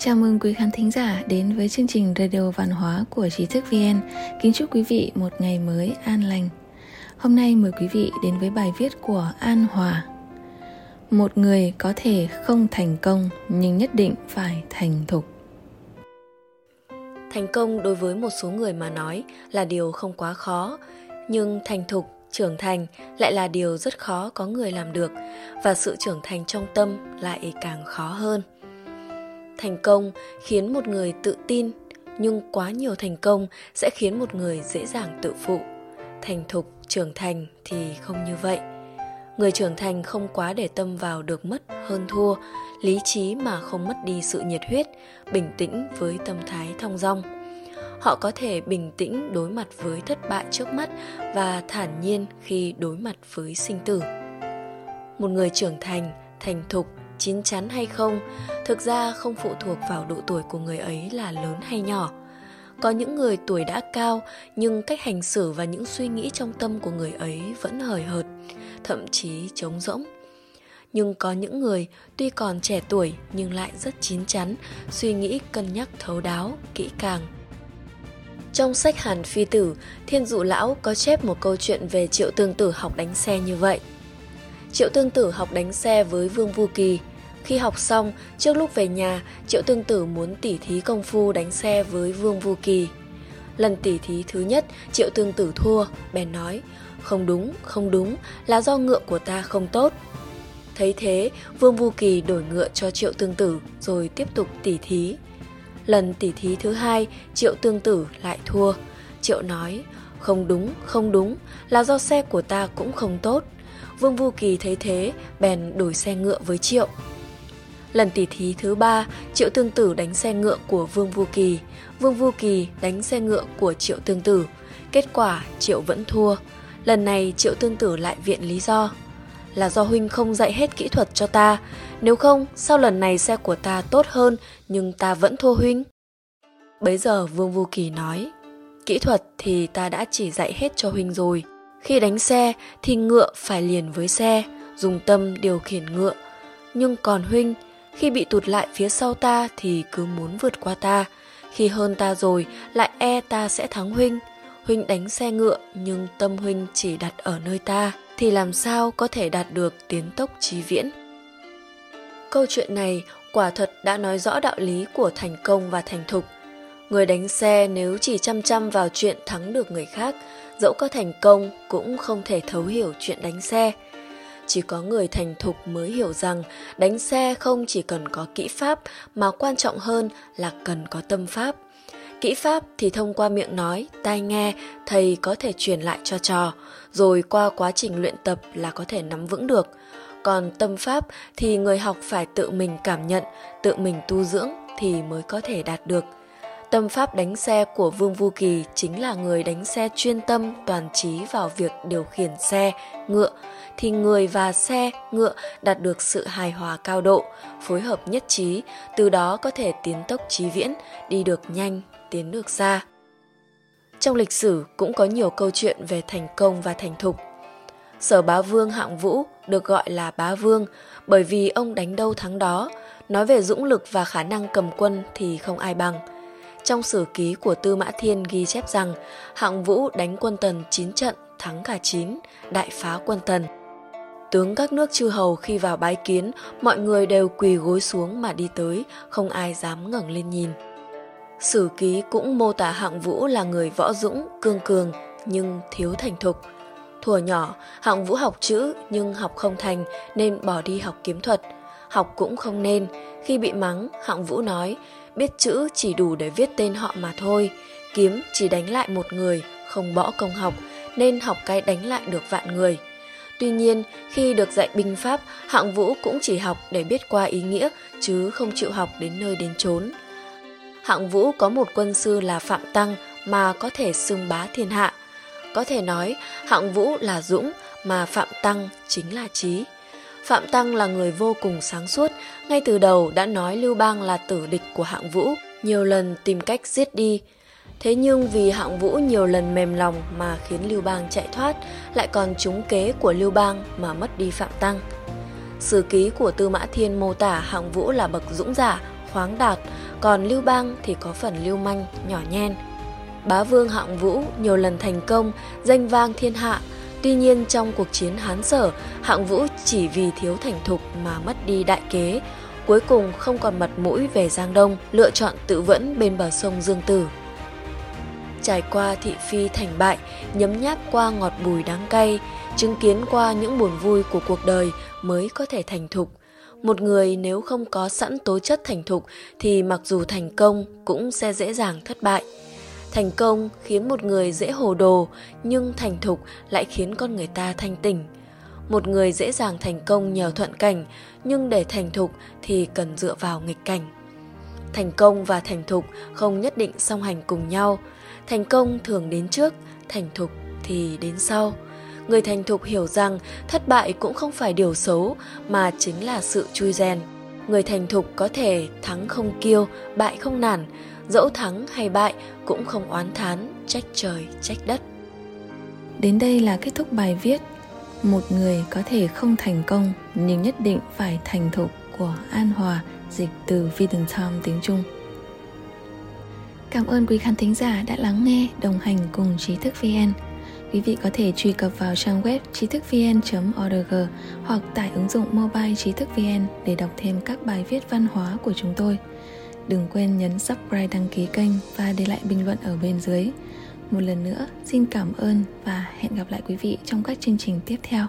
Chào mừng quý khán thính giả đến với chương trình Radio Văn hóa của Trí thức VN. Kính chúc quý vị một ngày mới an lành. Hôm nay mời quý vị đến với bài viết của An Hòa. Một người có thể không thành công nhưng nhất định phải thành thục. Thành công đối với một số người mà nói là điều không quá khó, nhưng thành thục, trưởng thành lại là điều rất khó có người làm được và sự trưởng thành trong tâm lại càng khó hơn thành công khiến một người tự tin, nhưng quá nhiều thành công sẽ khiến một người dễ dàng tự phụ. Thành thục, trưởng thành thì không như vậy. Người trưởng thành không quá để tâm vào được mất hơn thua, lý trí mà không mất đi sự nhiệt huyết, bình tĩnh với tâm thái thong dong. Họ có thể bình tĩnh đối mặt với thất bại trước mắt và thản nhiên khi đối mặt với sinh tử. Một người trưởng thành thành thục chín chắn hay không thực ra không phụ thuộc vào độ tuổi của người ấy là lớn hay nhỏ. Có những người tuổi đã cao nhưng cách hành xử và những suy nghĩ trong tâm của người ấy vẫn hời hợt thậm chí trống rỗng. Nhưng có những người tuy còn trẻ tuổi nhưng lại rất chín chắn suy nghĩ cân nhắc thấu đáo kỹ càng. Trong sách Hàn Phi Tử, Thiên Dụ Lão có chép một câu chuyện về Triệu Tương Tử học đánh xe như vậy. Triệu Tương Tử học đánh xe với Vương Vu Kỳ. Khi học xong, trước lúc về nhà, Triệu Tương Tử muốn tỉ thí công phu đánh xe với Vương Vu Kỳ. Lần tỉ thí thứ nhất, Triệu Tương Tử thua, bèn nói, không đúng, không đúng, là do ngựa của ta không tốt. Thấy thế, Vương Vu Kỳ đổi ngựa cho Triệu Tương Tử rồi tiếp tục tỉ thí. Lần tỉ thí thứ hai, Triệu Tương Tử lại thua. Triệu nói, không đúng, không đúng, là do xe của ta cũng không tốt. Vương Vu Kỳ thấy thế, bèn đổi xe ngựa với Triệu. Lần tỉ thí thứ ba, Triệu Tương Tử đánh xe ngựa của Vương Vu Kỳ, Vương Vu Kỳ đánh xe ngựa của Triệu Tương Tử. Kết quả Triệu vẫn thua. Lần này Triệu Tương Tử lại viện lý do. Là do huynh không dạy hết kỹ thuật cho ta, nếu không sau lần này xe của ta tốt hơn nhưng ta vẫn thua huynh? Bấy giờ Vương Vu Kỳ nói, kỹ thuật thì ta đã chỉ dạy hết cho huynh rồi, khi đánh xe thì ngựa phải liền với xe, dùng tâm điều khiển ngựa. Nhưng còn huynh, khi bị tụt lại phía sau ta thì cứ muốn vượt qua ta. Khi hơn ta rồi lại e ta sẽ thắng huynh. Huynh đánh xe ngựa nhưng tâm huynh chỉ đặt ở nơi ta thì làm sao có thể đạt được tiến tốc trí viễn. Câu chuyện này quả thật đã nói rõ đạo lý của thành công và thành thục. Người đánh xe nếu chỉ chăm chăm vào chuyện thắng được người khác dẫu có thành công cũng không thể thấu hiểu chuyện đánh xe. Chỉ có người thành thục mới hiểu rằng đánh xe không chỉ cần có kỹ pháp, mà quan trọng hơn là cần có tâm pháp. Kỹ pháp thì thông qua miệng nói, tai nghe, thầy có thể truyền lại cho trò, rồi qua quá trình luyện tập là có thể nắm vững được. Còn tâm pháp thì người học phải tự mình cảm nhận, tự mình tu dưỡng thì mới có thể đạt được. Tâm pháp đánh xe của Vương Vu Kỳ chính là người đánh xe chuyên tâm toàn trí vào việc điều khiển xe, ngựa, thì người và xe, ngựa đạt được sự hài hòa cao độ, phối hợp nhất trí, từ đó có thể tiến tốc trí viễn, đi được nhanh, tiến được xa. Trong lịch sử cũng có nhiều câu chuyện về thành công và thành thục. Sở bá vương hạng vũ được gọi là bá vương bởi vì ông đánh đâu thắng đó, nói về dũng lực và khả năng cầm quân thì không ai bằng – trong sử ký của Tư Mã Thiên ghi chép rằng Hạng Vũ đánh quân Tần 9 trận, thắng cả 9, đại phá quân Tần. Tướng các nước chư hầu khi vào bái kiến, mọi người đều quỳ gối xuống mà đi tới, không ai dám ngẩng lên nhìn. Sử ký cũng mô tả Hạng Vũ là người võ dũng, cương cường, nhưng thiếu thành thục. Thuở nhỏ, Hạng Vũ học chữ nhưng học không thành nên bỏ đi học kiếm thuật. Học cũng không nên. Khi bị mắng, Hạng Vũ nói, biết chữ chỉ đủ để viết tên họ mà thôi. Kiếm chỉ đánh lại một người, không bỏ công học, nên học cái đánh lại được vạn người. Tuy nhiên, khi được dạy binh pháp, hạng vũ cũng chỉ học để biết qua ý nghĩa, chứ không chịu học đến nơi đến chốn. Hạng vũ có một quân sư là phạm tăng mà có thể xưng bá thiên hạ. Có thể nói, hạng vũ là dũng, mà phạm tăng chính là trí Phạm Tăng là người vô cùng sáng suốt, ngay từ đầu đã nói Lưu Bang là tử địch của hạng vũ, nhiều lần tìm cách giết đi. Thế nhưng vì hạng vũ nhiều lần mềm lòng mà khiến Lưu Bang chạy thoát, lại còn trúng kế của Lưu Bang mà mất đi Phạm Tăng. Sử ký của Tư Mã Thiên mô tả hạng vũ là bậc dũng giả, khoáng đạt, còn Lưu Bang thì có phần lưu manh, nhỏ nhen. Bá vương hạng vũ nhiều lần thành công, danh vang thiên hạ. Tuy nhiên trong cuộc chiến Hán Sở, hạng vũ chỉ vì thiếu thành thục mà mất đi đại kế, cuối cùng không còn mặt mũi về Giang Đông, lựa chọn tự vẫn bên bờ sông Dương Tử. Trải qua thị phi thành bại, nhấm nháp qua ngọt bùi đắng cay, chứng kiến qua những buồn vui của cuộc đời mới có thể thành thục. Một người nếu không có sẵn tố chất thành thục thì mặc dù thành công cũng sẽ dễ dàng thất bại. Thành công khiến một người dễ hồ đồ, nhưng thành thục lại khiến con người ta thanh tỉnh. Một người dễ dàng thành công nhờ thuận cảnh, nhưng để thành thục thì cần dựa vào nghịch cảnh. Thành công và thành thục không nhất định song hành cùng nhau. Thành công thường đến trước, thành thục thì đến sau. Người thành thục hiểu rằng thất bại cũng không phải điều xấu mà chính là sự chui rèn. Người thành thục có thể thắng không kiêu, bại không nản, dẫu thắng hay bại cũng không oán thán, trách trời, trách đất. Đến đây là kết thúc bài viết Một người có thể không thành công nhưng nhất định phải thành thục của An Hòa dịch từ Vision Time tiếng Trung. Cảm ơn quý khán thính giả đã lắng nghe, đồng hành cùng trí thức VN. Quý vị có thể truy cập vào trang web trí thức vn.org hoặc tải ứng dụng mobile trí thức VN để đọc thêm các bài viết văn hóa của chúng tôi. Đừng quên nhấn subscribe đăng ký kênh và để lại bình luận ở bên dưới. Một lần nữa, xin cảm ơn và hẹn gặp lại quý vị trong các chương trình tiếp theo.